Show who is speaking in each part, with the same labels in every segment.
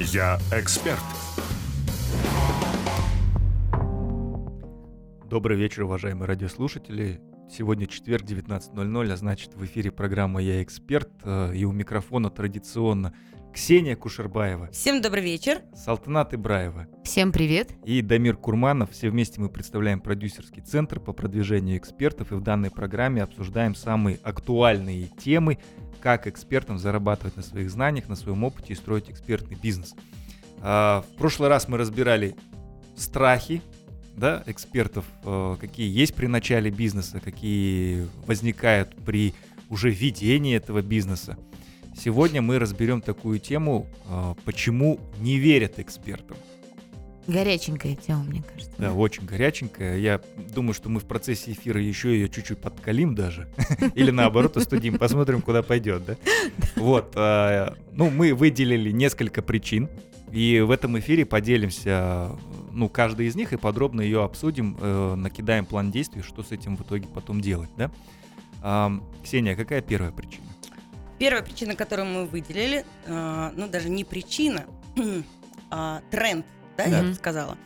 Speaker 1: Я эксперт.
Speaker 2: Добрый вечер, уважаемые радиослушатели. Сегодня четверг, 19.00, а значит в эфире программа «Я эксперт». э, И у микрофона традиционно Ксения Кушербаева,
Speaker 3: Всем добрый вечер.
Speaker 2: Салтанат Ибраева
Speaker 4: Всем привет.
Speaker 2: и Дамир Курманов. Все вместе мы представляем продюсерский центр по продвижению экспертов и в данной программе обсуждаем самые актуальные темы, как экспертам зарабатывать на своих знаниях, на своем опыте и строить экспертный бизнес. А, В прошлый раз мы разбирали страхи да, экспертов, э, какие есть при начале бизнеса, какие возникают при уже ведении этого бизнеса. Сегодня мы разберем такую тему, э, почему не верят экспертам.
Speaker 4: Горяченькая тема, мне кажется.
Speaker 2: Да, очень горяченькая. Я думаю, что мы в процессе эфира еще ее чуть-чуть подкалим даже. Или наоборот, остудим. Посмотрим, куда пойдет, да? Вот. а, Ну, мы выделили несколько причин. И в этом эфире поделимся, ну, каждой из них и подробно ее обсудим, э, накидаем план действий, что с этим в итоге потом делать, да? Ам, Ксения, какая первая причина?
Speaker 3: Первая причина, которую мы выделили, э, ну даже не причина, а тренд, да, я
Speaker 4: Мгм.
Speaker 3: бы сказала,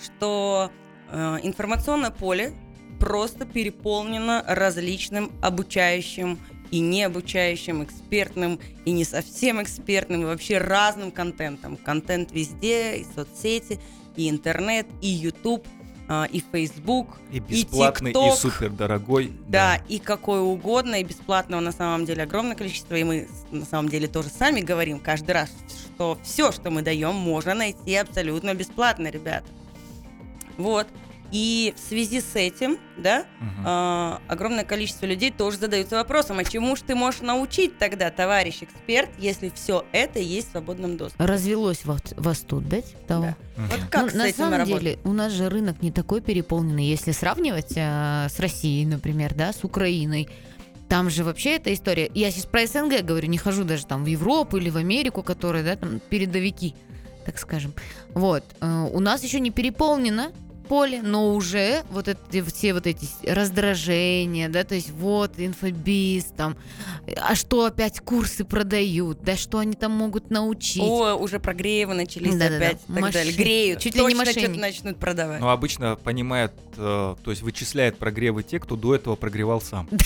Speaker 3: что э, информационное поле просто переполнено различным обучающим и не обучающим, экспертным и не совсем экспертным, и вообще разным контентом. Контент везде, и соцсети, и интернет, и YouTube, и Facebook,
Speaker 2: И бесплатный, и,
Speaker 3: TikTok.
Speaker 2: супер дорогой.
Speaker 3: Да, и какое угодно, и бесплатного на самом деле огромное количество, и мы на самом деле тоже сами говорим каждый раз, что все, что мы даем, можно найти абсолютно бесплатно, ребята. Вот. И в связи с этим, да,
Speaker 2: Мгм.
Speaker 3: а, огромное количество людей тоже задаются вопросом, а чему ж ты можешь научить тогда, товарищ эксперт, если все это есть в свободном доступе?
Speaker 4: Развелось вас, вас тут, да? типа того?
Speaker 3: Да.
Speaker 2: Мгм.
Speaker 3: Вот как
Speaker 4: Ну,
Speaker 3: с
Speaker 4: на
Speaker 3: этим
Speaker 4: самом
Speaker 3: работать?
Speaker 4: деле, у нас же рынок не такой переполненный, если сравнивать э, с Россией, например, да, с Украиной. Там же вообще эта история. Я сейчас про СНГ говорю, не хожу даже там в Европу или в Америку, которые, да, там передовики, так скажем. Вот. Э, У нас еще не переполнено поле, но уже вот эти все вот эти раздражения, да, то есть вот инфобиз, там, а что опять курсы продают, да, что они там могут научить.
Speaker 3: О, уже прогревы начались
Speaker 4: Да-да-да.
Speaker 3: опять и так далее.
Speaker 4: Мошенники.
Speaker 3: Греют.
Speaker 4: Чуть ли не мошенники.
Speaker 3: начнут продавать.
Speaker 2: Но обычно понимают, э, то есть вычисляет прогревы те, кто до этого прогревал сам.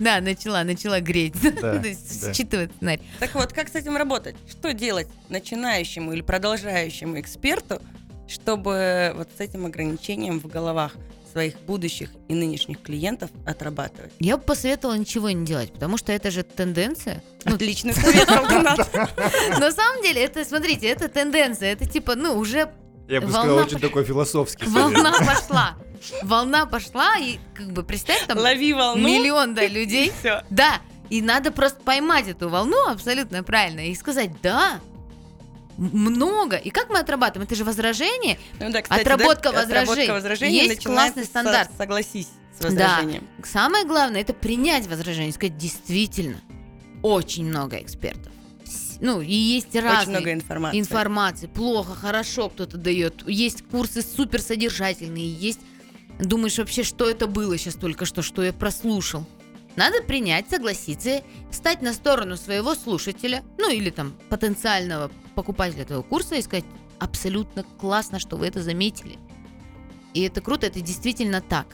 Speaker 4: Да, начала, начала греть.
Speaker 2: Да,
Speaker 4: То есть
Speaker 2: да.
Speaker 4: считывает сценарий.
Speaker 3: Так вот, как с этим работать? Что делать начинающему или продолжающему эксперту, чтобы вот с этим ограничением в головах своих будущих и нынешних клиентов отрабатывать?
Speaker 4: Я бы посоветовала ничего не делать, потому что это же тенденция. Ну,
Speaker 3: Отличный совет,
Speaker 4: на самом деле, это, смотрите, это тенденция. Это типа, ну, уже
Speaker 2: Я бы
Speaker 4: Волна
Speaker 2: сказал, очень
Speaker 4: пош-
Speaker 2: такой философский
Speaker 4: волна пошла. Волна пошла, и как бы представь, там
Speaker 3: Лови волну.
Speaker 4: миллион, да, людей.
Speaker 3: Все.
Speaker 4: Да, и надо просто поймать эту волну абсолютно правильно и сказать, да, много. И как мы отрабатываем? Это же возражение.
Speaker 3: Ну да, кстати,
Speaker 4: Отработка
Speaker 3: да,
Speaker 4: возражений.
Speaker 3: Отработка возражений
Speaker 4: Есть классный
Speaker 3: со-
Speaker 4: стандарт.
Speaker 3: согласись с
Speaker 4: Да.
Speaker 3: возражением.
Speaker 4: Самое главное это принять возражение, сказать действительно очень много экспертов. Ну и есть разные
Speaker 3: Очень много информации.
Speaker 4: информации. Плохо, хорошо кто-то дает. Есть курсы супер содержательные, есть. Думаешь вообще, что это было сейчас только что, что я прослушал. Надо принять, согласиться, встать на сторону своего слушателя, ну или там потенциального покупателя этого курса и сказать, абсолютно классно, что вы это заметили. И это круто, это действительно так.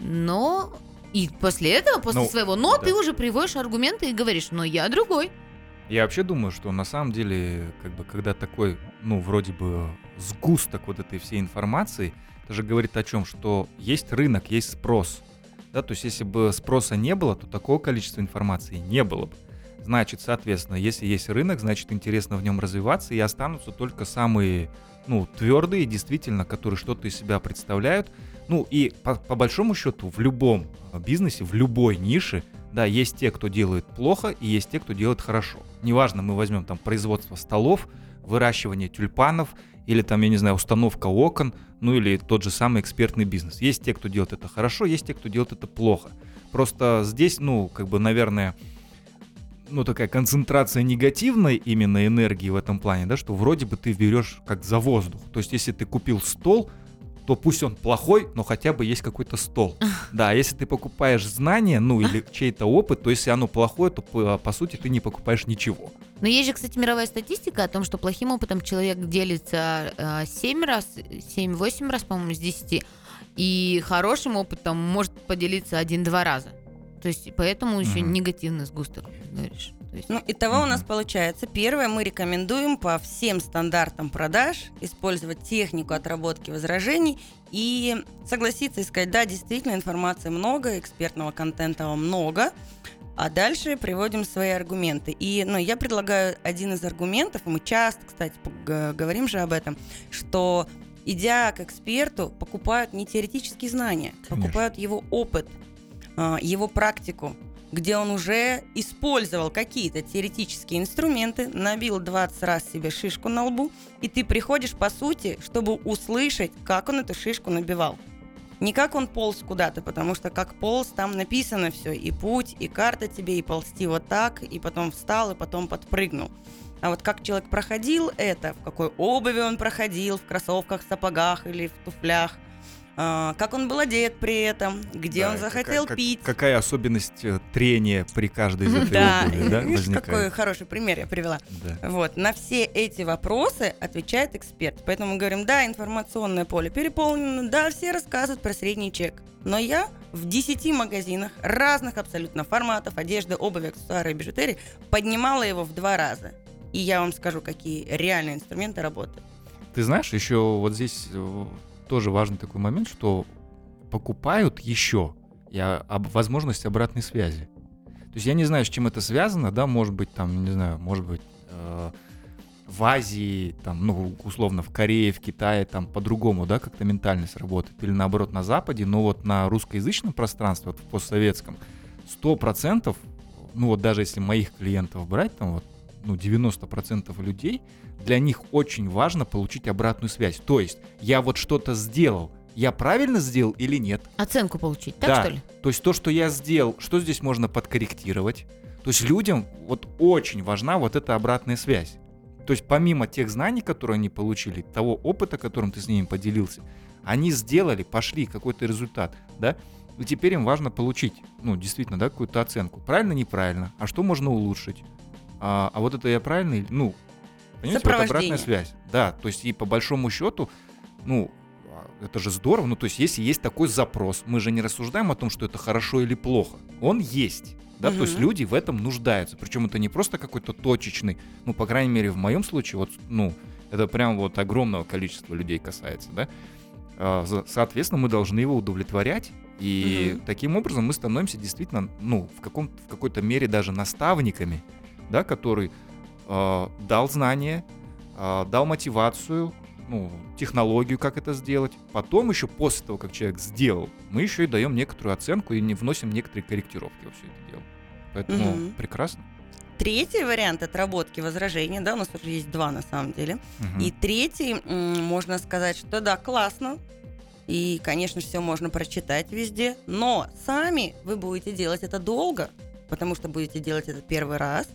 Speaker 4: Но и после этого, после
Speaker 2: Ну,
Speaker 4: своего «но»
Speaker 2: да.
Speaker 4: ты уже приводишь аргументы и говоришь, но я другой.
Speaker 2: Я вообще думаю, что на самом деле, как бы, когда такой, ну, вроде бы сгусток вот этой всей информации, это же говорит о чем, что есть рынок, есть спрос. Да, то есть если бы спроса не было, то такого количества информации не было бы. Значит, соответственно, если есть рынок, значит, интересно в нем развиваться, и останутся только самые, ну, твердые, действительно, которые что-то из себя представляют. Ну, и по, по большому счету, в любом э, бизнесе, в любой нише, да, есть те, кто делает плохо, и есть те, кто делает хорошо. Неважно, мы возьмем там производство столов, выращивание тюльпанов, или там, я не знаю, установка окон, ну или тот же самый экспертный бизнес. Есть те, кто делает это хорошо, есть те, кто делает это плохо. Просто здесь, ну, как бы, наверное, ну, такая концентрация негативной именно энергии в этом плане, да, что вроде бы ты берешь как за воздух. То есть, если ты купил стол, то пусть он плохой, но хотя бы есть какой-то стол. Да, а если ты покупаешь знания, ну или чей-то опыт, то если оно плохое, то по, по сути ты не покупаешь ничего.
Speaker 4: Но есть же, кстати, мировая статистика о том, что плохим опытом человек делится э, 7 раз, 7-8 раз, по-моему, с 10, и хорошим опытом может поделиться один-два раза. То есть поэтому еще
Speaker 2: Мгм.
Speaker 4: негативный сгусток, говоришь. То есть-
Speaker 3: Ну, итого у нас получается. Первое, мы рекомендуем по всем стандартам продаж использовать технику отработки возражений и согласиться и сказать, да, действительно, информации много, экспертного контента много, а дальше приводим свои аргументы. И ну, я предлагаю один из аргументов, мы часто, кстати, говорим же об этом, что идя к эксперту, покупают не теоретические знания,
Speaker 2: Конечно.
Speaker 3: покупают его опыт, его практику, где он уже использовал какие-то теоретические инструменты, набил 20 раз себе шишку на лбу, и ты приходишь, по сути, чтобы услышать, как он эту шишку набивал. Не как он полз куда-то, потому что как полз, там написано все, и путь, и карта тебе, и ползти вот так, и потом встал, и потом подпрыгнул. А вот как человек проходил это, в какой обуви он проходил, в кроссовках, сапогах или в туфлях, как он был одет при этом, где
Speaker 2: Да,
Speaker 3: он захотел
Speaker 2: какая- как-
Speaker 3: пить.
Speaker 2: Какая особенность э, трения при каждой из этой
Speaker 3: Да,
Speaker 2: обуви, да,
Speaker 3: видишь,
Speaker 2: возникает?
Speaker 3: какой хороший пример я привела.
Speaker 2: Да.
Speaker 3: Вот, на все эти вопросы отвечает эксперт. Поэтому мы говорим, да, информационное поле переполнено, да, все рассказывают про средний чек. Но я в 10 магазинах разных абсолютно форматов, одежды, обуви, аксессуары и бижутерии поднимала его в два раза. И я вам скажу, какие реальные инструменты работают.
Speaker 2: Ты знаешь, еще вот здесь тоже важный такой момент, что покупают еще и об возможности обратной связи. То есть я не знаю, с чем это связано, да, может быть, там, не знаю, может быть, э, в Азии, там, ну, условно, в Корее, в Китае, там, по-другому, да, как-то ментальность работает, или наоборот, на Западе, но вот на русскоязычном пространстве, вот в постсоветском, сто процентов, ну, вот даже если моих клиентов брать, там, вот, ну, 90% людей, для них очень важно получить обратную связь. То есть, я вот что-то сделал, я правильно сделал или нет?
Speaker 4: Оценку получить, так
Speaker 2: Да.
Speaker 4: что ли?
Speaker 2: То есть то, что я сделал, что здесь можно подкорректировать? То есть людям вот очень важна вот эта обратная связь. То есть помимо тех знаний, которые они получили, того опыта, которым ты с ними поделился, они сделали, пошли какой-то результат, да? И теперь им важно получить, ну, действительно, да, какую-то оценку. Правильно, неправильно? А что можно улучшить? А, а вот это я правильно, ну, понимаете, вот обратная связь. Да, то есть и по большому счету, ну, а, это же здорово. Ну, то есть, если есть такой запрос, мы же не рассуждаем о том, что это хорошо или плохо. Он есть. Да, то есть люди в этом нуждаются. Причем это не просто какой-то точечный, ну, по крайней мере, в моем случае, вот, ну, это прям вот огромного количества людей касается, да. А, Соответственно, мы должны его удовлетворять, и
Speaker 3: Мгм.
Speaker 2: таким образом мы становимся действительно, ну, в, каком, в какой-то мере даже наставниками, да, который э, дал знания, э, дал мотивацию, ну, технологию, как это сделать. Потом еще после того, как человек сделал, мы еще и даем некоторую оценку и не вносим некоторые корректировки во все это дело. Поэтому
Speaker 3: Мгм.
Speaker 2: прекрасно.
Speaker 3: Третий вариант отработки возражения, да, у нас уже есть два на самом деле.
Speaker 2: Мгм.
Speaker 3: И третий, можно сказать, что да, классно. И, конечно, все можно прочитать везде. Но сами вы будете делать это долго, потому что будете делать это первый раз.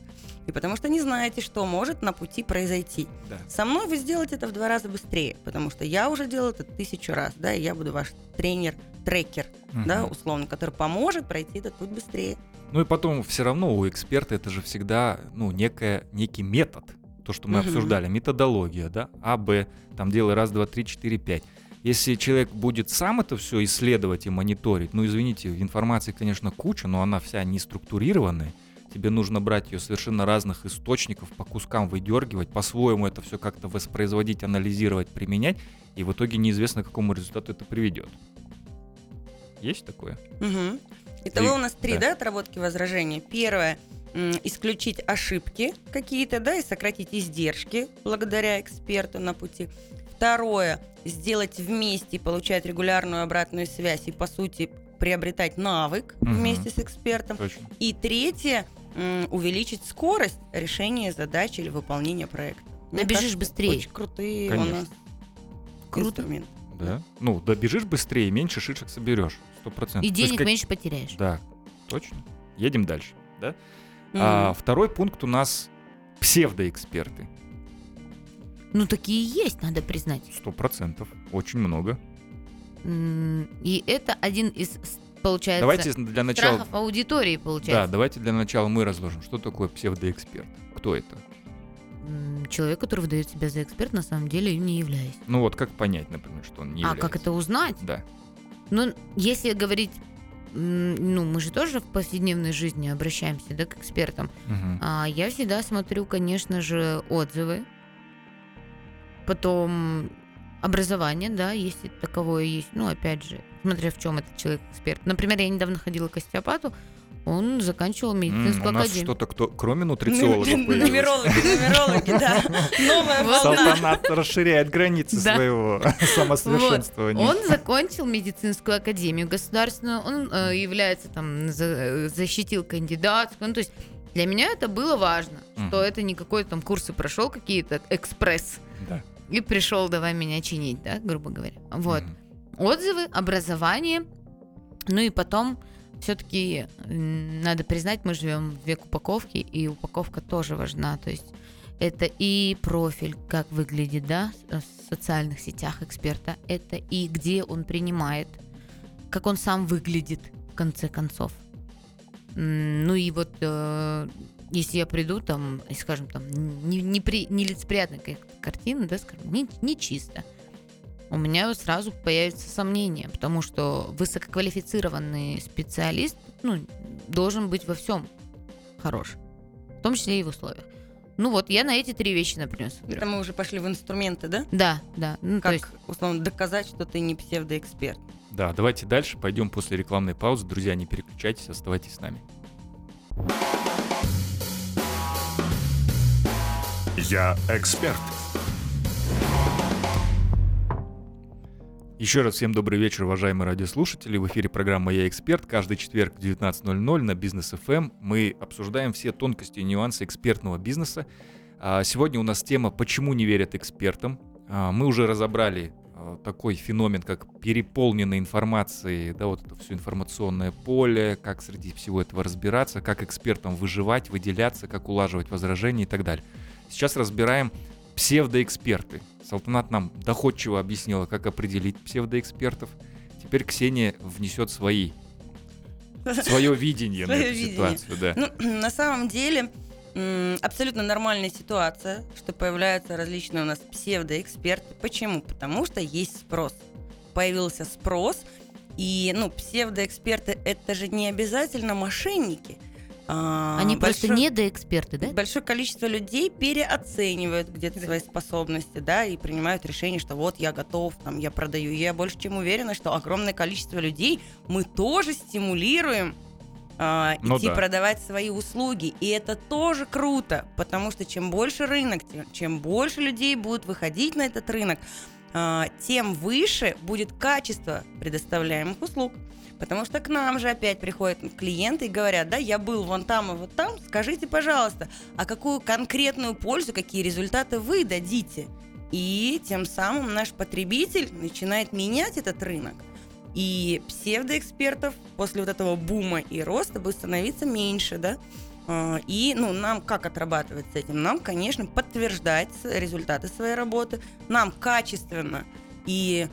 Speaker 3: И потому что не знаете, что может на пути произойти.
Speaker 2: Да.
Speaker 3: Со мной вы сделаете это в два раза быстрее, потому что я уже делал это тысячу раз, да, и я буду ваш тренер, трекер, да,
Speaker 2: Мгм.
Speaker 3: условно, который поможет пройти этот путь быстрее.
Speaker 2: Ну и потом все равно у эксперта это же всегда, ну, некая, некий метод. То, что мы
Speaker 3: Мгм.
Speaker 2: обсуждали, методология, да, А, Б, там делай раз, два, три, четыре, пять. Если человек будет сам это все исследовать и мониторить, ну, извините, информации, конечно, куча, но она вся не структурированная. Тебе нужно брать ее совершенно разных источников, по кускам выдергивать, по-своему это все как-то воспроизводить, анализировать, применять, и в итоге неизвестно, к какому результату это приведет. Есть такое?
Speaker 3: Угу. Итого
Speaker 2: Три,
Speaker 3: у нас три,
Speaker 2: да.
Speaker 3: да, отработки возражений. Первое исключить ошибки какие-то, да, и сократить издержки благодаря эксперту на пути. Второе сделать вместе и получать регулярную обратную связь и по сути приобретать навык
Speaker 2: Мгм.
Speaker 3: вместе с экспертом.
Speaker 2: Точно.
Speaker 3: И третье увеличить скорость решения задач или выполнения проекта. Мне
Speaker 4: Набежишь
Speaker 3: кажется,
Speaker 4: быстрее.
Speaker 3: Очень крутые
Speaker 2: Конечно.
Speaker 3: у нас
Speaker 4: Круто.
Speaker 3: инструменты.
Speaker 2: Да. Ну, добежишь быстрее, меньше шишек соберешь. Сто процентов.
Speaker 4: И
Speaker 2: есть
Speaker 4: денег
Speaker 2: как-
Speaker 4: меньше потеряешь.
Speaker 2: Да, точно. Едем дальше. Да? А,
Speaker 3: Мгм.
Speaker 2: второй пункт у нас псевдоэксперты.
Speaker 4: Ну, такие есть, надо признать.
Speaker 2: Сто процентов. Очень много.
Speaker 4: И это один из, получается,
Speaker 2: Давайте для начала...
Speaker 4: страхов аудитории,
Speaker 2: Да,
Speaker 4: получается.
Speaker 2: давайте для начала мы разложим, что такое псевдоэксперт. Кто это?
Speaker 4: Человек, который выдает себя за эксперт, на самом деле им не являясь.
Speaker 2: Ну вот как понять, например, что он не
Speaker 4: а
Speaker 2: является?
Speaker 4: как это узнать?
Speaker 2: Да.
Speaker 4: Ну, если говорить, ну, мы же тоже в повседневной жизни обращаемся, да, к экспертам.
Speaker 2: Мгм.
Speaker 4: А я всегда смотрю, конечно же, отзывы. Потом образование, да, если таковое есть. Ну, опять же, смотря в чем этот человек эксперт. Например, я недавно ходила к остеопату, он заканчивал медицинскую
Speaker 2: у нас
Speaker 4: академию.
Speaker 2: что-то кто, кроме нутрициологов.
Speaker 3: Нумерологи, нумерологи, да. Новая волна.
Speaker 2: Салтанат расширяет границы своего самосовершенствования.
Speaker 4: Он закончил медицинскую академию государственную, он э, является там, за- защитил кандидатскую. Ну, то есть для меня это было важно, что это не какой-то там курсы прошел, какие-то экспресс,
Speaker 2: Да.
Speaker 4: И пришел давай меня чинить, да, грубо говоря. Вот. Отзывы, образование, ну и потом все-таки надо признать, мы живем в век упаковки, и упаковка тоже важна. То есть это и профиль, как выглядит, да, в социальных сетях эксперта, это и где он принимает, как он сам выглядит, в конце концов. Ну и вот э, если я приду там, и, скажем, там, не, нелицеприятная какая-то картина, да, скажем, не, не чисто, у меня сразу появится сомнение, потому что высококвалифицированный специалист ну, должен быть во всем хорош, в том числе и в условиях. Ну вот, я на эти три вещи, например, смотрю.
Speaker 3: Это мы уже пошли в инструменты, да?
Speaker 4: Да, да. Ну, то
Speaker 3: Как,
Speaker 4: есть,
Speaker 3: условно, доказать, что ты не псевдоэксперт.
Speaker 2: Да, давайте дальше пойдем после рекламной паузы. Друзья, не переключайтесь, оставайтесь с нами.
Speaker 1: Я эксперт.
Speaker 2: Еще раз всем добрый вечер, уважаемые радиослушатели. В эфире программа «Я эксперт». Каждый четверг в 19.00 на Бизнес ФМ мы обсуждаем все тонкости и нюансы экспертного бизнеса. А, Сегодня у нас тема «Почему не верят экспертам?». А, Мы уже разобрали а, такой феномен, как переполненной информацией, да, вот это все информационное поле, как среди всего этого разбираться, как экспертам выживать, выделяться, как улаживать возражения и так далее. Сейчас разбираем псевдоэксперты. Салтанат нам доходчиво объяснила, как определить псевдоэкспертов. Теперь Ксения внесет свои, свое видение на эту
Speaker 3: видение.
Speaker 2: ситуацию. Да.
Speaker 3: Ну, на самом деле, абсолютно нормальная ситуация, что появляются различные у нас псевдоэксперты. Почему? Потому что есть спрос. Появился спрос, и, ну, псевдоэксперты — это же не обязательно мошенники. А,
Speaker 4: они просто
Speaker 3: большое-
Speaker 4: недоэксперты, да?
Speaker 3: Большое количество людей переоценивают где-то свои способности, да, и принимают решение, что вот я готов, там, я продаю. И я больше чем уверена, что огромное количество людей мы тоже стимулируем а,
Speaker 2: Ну
Speaker 3: идти
Speaker 2: да.
Speaker 3: продавать свои услуги. И это тоже круто, потому что чем больше рынок, тем, чем больше людей будут выходить на этот рынок, а, тем выше будет качество предоставляемых услуг. Потому что к нам же опять приходят клиенты и говорят, да, я был вон там и вот там, скажите, пожалуйста, а какую конкретную пользу, какие результаты вы дадите? И тем самым наш потребитель начинает менять этот рынок. И псевдоэкспертов после вот этого бума и роста будет становиться меньше, да? А, И, ну, нам как отрабатывать с этим? Нам, конечно, подтверждать результаты своей работы, нам качественно и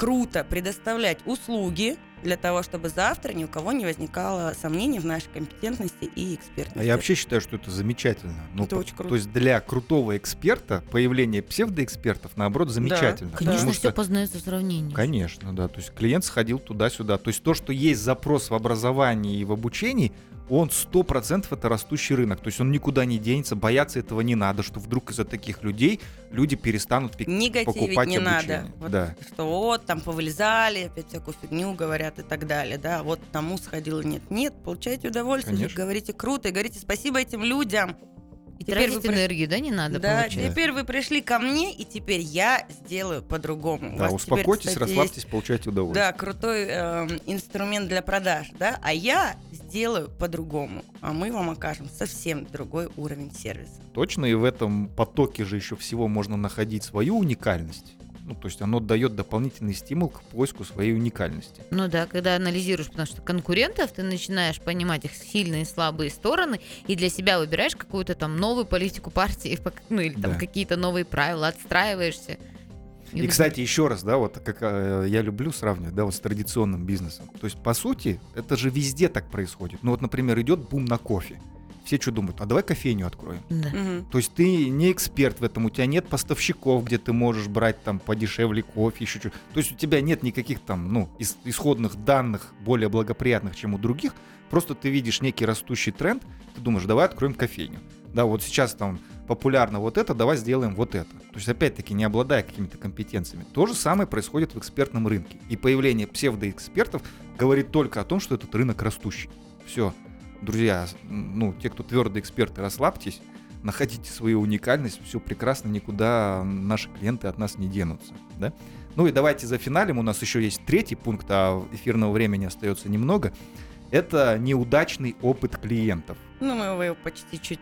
Speaker 3: круто предоставлять услуги для того, чтобы завтра ни у кого не возникало сомнений в нашей компетентности и экспертности.
Speaker 2: А я вообще считаю, что это замечательно. Ну,
Speaker 3: Это
Speaker 2: по-
Speaker 3: очень круто.
Speaker 2: То есть для крутого эксперта появление псевдоэкспертов, наоборот, замечательно.
Speaker 4: Конечно,
Speaker 2: Потому
Speaker 4: все
Speaker 2: что
Speaker 4: познается в сравнении.
Speaker 2: Конечно, да. То есть клиент сходил туда-сюда. То есть то, что есть запрос в образовании и в обучении, он 100% это растущий рынок. То есть он никуда не денется, бояться этого не надо, что вдруг из-за таких людей люди перестанут
Speaker 3: Негативить
Speaker 2: покупать
Speaker 3: не
Speaker 2: обучение.
Speaker 3: надо. Вот
Speaker 2: Да.
Speaker 3: Что вот, там повылезали, опять всякую фигню говорят и так далее, да, вот тому сходил, нет, нет, получайте удовольствие,
Speaker 2: Конечно.
Speaker 3: говорите круто, и говорите спасибо этим людям.
Speaker 4: И
Speaker 3: Теперь
Speaker 4: тратить
Speaker 3: вы при-
Speaker 4: энергию, да, не надо
Speaker 3: да,
Speaker 4: получать?
Speaker 3: теперь вы пришли ко мне, и теперь я сделаю по-другому. У
Speaker 2: Да,
Speaker 3: вас теперь,
Speaker 2: успокойтесь,
Speaker 3: кстати,
Speaker 2: расслабьтесь, получайте
Speaker 3: есть,
Speaker 2: удовольствие.
Speaker 3: да, крутой эм, инструмент для продаж, да, а я сделаю по-другому, а мы вам окажем совсем другой уровень сервиса.
Speaker 2: Точно, и в этом потоке же еще всего можно находить свою уникальность. Ну, то есть оно дает дополнительный стимул к поиску своей уникальности.
Speaker 4: Ну да, когда анализируешь, потому что конкурентов, ты начинаешь понимать их сильные и слабые стороны, и для себя выбираешь какую-то там новую политику партии, ну или там
Speaker 2: Да.
Speaker 4: какие-то новые правила, отстраиваешься.
Speaker 2: И, кстати, еще раз, да, вот как э, я люблю сравнивать, да, вот с традиционным бизнесом. То есть, по сути, это же везде так происходит. Ну вот, например, идет бум на кофе. Все что думают, а давай кофейню откроем.
Speaker 4: Да.
Speaker 3: Мгм.
Speaker 2: То есть ты не эксперт в этом, у тебя нет поставщиков, где ты можешь брать там подешевле кофе, еще что То есть у тебя нет никаких там, ну, ис- исходных данных более благоприятных, чем у других. Просто ты видишь некий растущий тренд, ты думаешь, давай откроем кофейню. Да, вот сейчас там популярно вот это, давай сделаем вот это. То есть, опять-таки, не обладая какими-то компетенциями. То же самое происходит в экспертном рынке. И появление псевдоэкспертов говорит только о том, что этот рынок растущий. Все. Друзья, ну, те, кто твердые эксперты, расслабьтесь, находите свою уникальность, все прекрасно, никуда наши клиенты от нас не денутся. Да? Ну и давайте за финалем, у нас еще есть третий пункт, а эфирного времени остается немного. Это неудачный опыт клиентов.
Speaker 3: Ну, мы его почти чуть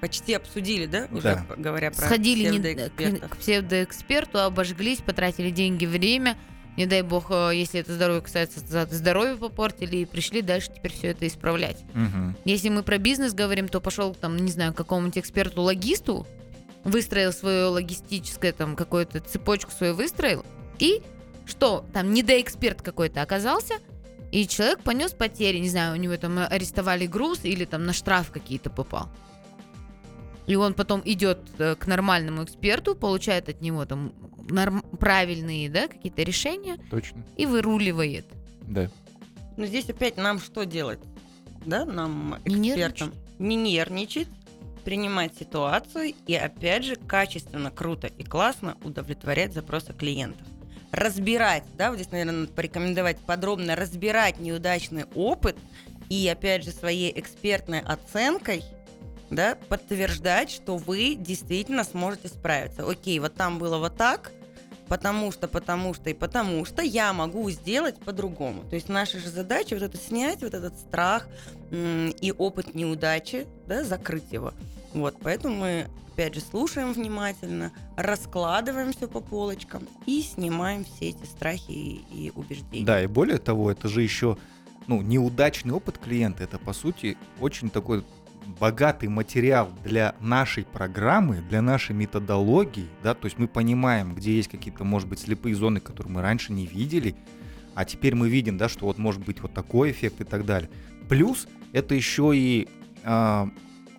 Speaker 3: почти обсудили, да, уже
Speaker 2: Да.
Speaker 3: говоря про
Speaker 4: Сходили не-
Speaker 3: псевдоэкспертов.
Speaker 4: к, к псевдоэксперту, обожглись, потратили деньги, время. Не дай бог, э, если это здоровье касается, здоровье попортили и пришли дальше теперь все это исправлять. Если мы про бизнес говорим, то пошел там, не знаю, к какому-нибудь эксперту-логисту, выстроил свою логистическое там какую-то цепочку свою выстроил, и что, там недоэксперт какой-то оказался, и человек понес потери, не знаю, у него там арестовали груз или там на штраф какие-то попал. И он потом идет э, к нормальному эксперту, получает от него там норм- правильные, да, какие-то решения
Speaker 2: Точно.
Speaker 4: и выруливает.
Speaker 2: Да.
Speaker 3: Но здесь опять нам что делать? Да, нам,
Speaker 4: Не
Speaker 3: экспертам, не нервничать, принимать ситуацию и, опять же, качественно, круто и классно удовлетворять запросы клиентов. Разбирать, да, вот здесь, наверное, надо порекомендовать подробно разбирать неудачный опыт и, опять же, своей экспертной оценкой да, подтверждать, что вы действительно сможете справиться. Окей, вот там было вот так, потому что, потому что и потому что я могу сделать по-другому. То есть наша же задача вот это снять, вот этот страх и опыт неудачи, да, закрыть его. Вот, поэтому мы, опять же, слушаем внимательно, раскладываем все по полочкам и снимаем все эти страхи и, и убеждения.
Speaker 2: Да, и более того, это же еще, ну, неудачный опыт клиента, это, по сути, очень такой богатый материал для нашей программы, для нашей методологии, да, то есть мы понимаем, где есть какие-то, может быть, слепые зоны, которые мы раньше не видели, а теперь мы видим, да, что вот может быть вот такой эффект и так далее. Плюс это еще и а,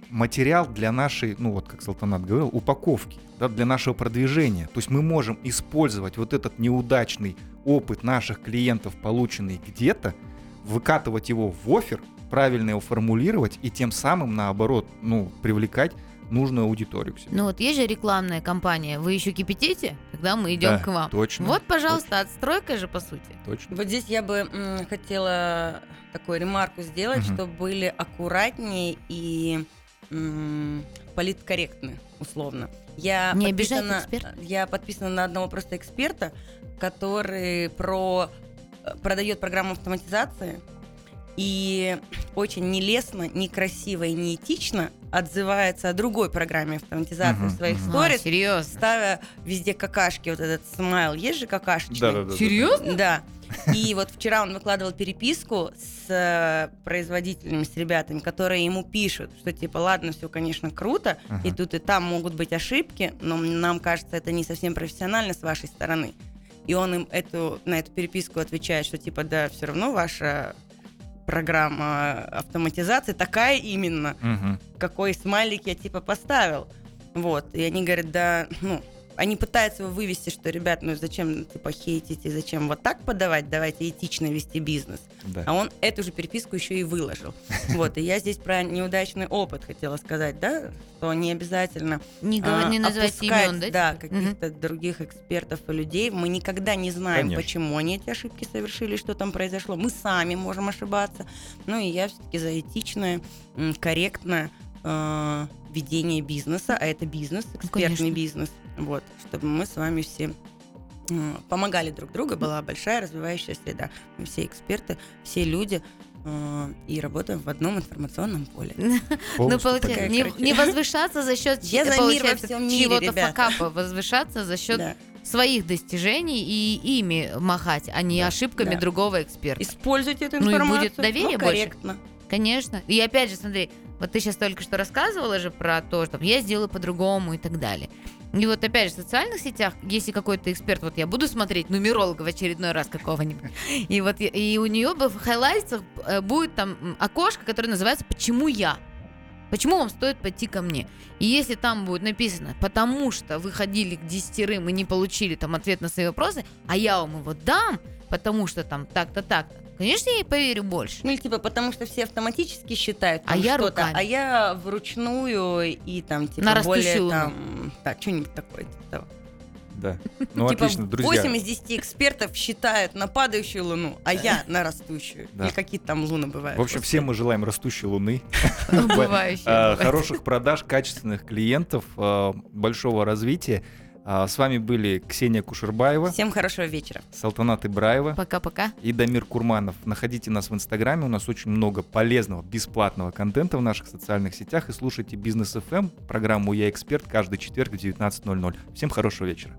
Speaker 2: материал для нашей, ну вот как Салтанат говорил, упаковки, да, для нашего продвижения. То есть мы можем использовать вот этот неудачный опыт наших клиентов, полученный где-то, выкатывать его в офер, правильно его формулировать и тем самым, наоборот, ну, привлекать нужную аудиторию к себе.
Speaker 4: Ну вот есть же рекламная кампания, вы еще кипятите, тогда мы идем
Speaker 2: Да,
Speaker 4: к вам.
Speaker 2: Точно.
Speaker 4: Вот, пожалуйста, отстройка же, по сути.
Speaker 2: Точно.
Speaker 3: Вот здесь я бы м, хотела такую ремарку сделать,
Speaker 2: Мгм.
Speaker 3: чтобы были аккуратнее и м, политкорректны, условно. Я
Speaker 4: Не
Speaker 3: подписана-
Speaker 4: эксперта.
Speaker 3: Я подписана на одного просто эксперта, который про продает программу автоматизации и очень нелестно, некрасиво и неэтично отзывается о другой программе автоматизации в своих
Speaker 2: мгм.
Speaker 4: А,
Speaker 3: сторис,
Speaker 4: серьезно?
Speaker 3: ставя везде какашки, вот этот смайл, есть же какашечный?
Speaker 2: Да-да-да.
Speaker 4: Серьезно?
Speaker 3: Да. И вот вчера он выкладывал переписку с э, производителями, с ребятами, которые ему пишут, что типа, ладно, все, конечно, круто,
Speaker 2: Ага.
Speaker 3: и тут и там могут быть ошибки, но нам кажется, это не совсем профессионально с вашей стороны. И он им эту, на эту переписку отвечает, что типа, да, все равно ваша программа автоматизации такая именно,
Speaker 2: Мгм.
Speaker 3: какой смайлик я типа поставил. Вот. И они говорят, да, ну, они пытаются его вывести, что, ребят, ну зачем типа хейтить и зачем вот так подавать, давайте этично вести бизнес.
Speaker 2: Да.
Speaker 3: А он эту же переписку еще и выложил. Вот, и я здесь про неудачный опыт хотела сказать, да, что не обязательно
Speaker 4: Не,
Speaker 3: а,
Speaker 4: не называть
Speaker 3: опускать,
Speaker 4: имен, да?
Speaker 3: да,
Speaker 4: типа?
Speaker 3: каких-то других экспертов и людей. Мы никогда не знаем,
Speaker 2: Конечно.
Speaker 3: почему они эти ошибки совершили, что там произошло. Мы сами можем ошибаться. Ну и я все-таки за этичное, корректное э, ведение бизнеса, а это бизнес, экспертный
Speaker 4: конечно.
Speaker 3: бизнес. Вот, чтобы мы с вами все м, помогали друг другу, была большая развивающая среда. Мы все эксперты, все люди э, и работаем в одном информационном поле.
Speaker 4: Ну, получается, не, не возвышаться за счет
Speaker 3: ребята.
Speaker 4: факапа, возвышаться за счет
Speaker 3: Да.
Speaker 4: своих достижений и ими махать, а не
Speaker 3: Да,
Speaker 4: ошибками
Speaker 3: да.
Speaker 4: другого эксперта.
Speaker 3: Используйте эту
Speaker 4: Ну и будет
Speaker 3: информацию,
Speaker 4: доверие больше.
Speaker 3: корректно.
Speaker 4: Конечно. И опять же, смотри, Вот ты сейчас только что рассказывала же про то, что я сделаю по-другому и так далее. И вот опять же в социальных сетях, если какой-то эксперт, вот я буду смотреть нумеролога в очередной раз какого-нибудь, и вот и у нее в хайлайтсах э, будет там окошко, которое называется «Почему я?». Почему вам стоит пойти ко мне? И если там будет написано, потому что вы ходили к десятерым и не получили там ответ на свои вопросы, а я вам его дам, потому что там так-то, так-то, конечно, я ей поверю больше.
Speaker 3: Ну или типа потому что все автоматически считают
Speaker 4: А
Speaker 3: там
Speaker 4: я
Speaker 3: что-то,
Speaker 4: руками.
Speaker 3: а я вручную и там типа
Speaker 4: На
Speaker 3: более там, да, что-нибудь такое. Типа, того.
Speaker 2: Да. Ну,
Speaker 3: Типа
Speaker 2: отлично, друзья.
Speaker 3: 8 из 10 экспертов считают на падающую луну, а я на растущую.
Speaker 2: Да.
Speaker 3: Или какие там луны бывают.
Speaker 2: В общем,
Speaker 3: господи.
Speaker 2: всем мы желаем растущей луны.
Speaker 4: Бывающее.
Speaker 2: А. Хороших продаж, качественных клиентов, а, большого развития. А, С вами были Ксения Кушербаева,
Speaker 3: Всем хорошего вечера.
Speaker 2: Салтанат Ибраева
Speaker 4: Пока-пока.
Speaker 2: и Дамир Курманов. Находите нас в Инстаграме, у нас очень много полезного, бесплатного контента в наших социальных сетях и слушайте Бизнес FM, программу «Я эксперт» каждый четверг в 19.00. Всем хорошего вечера.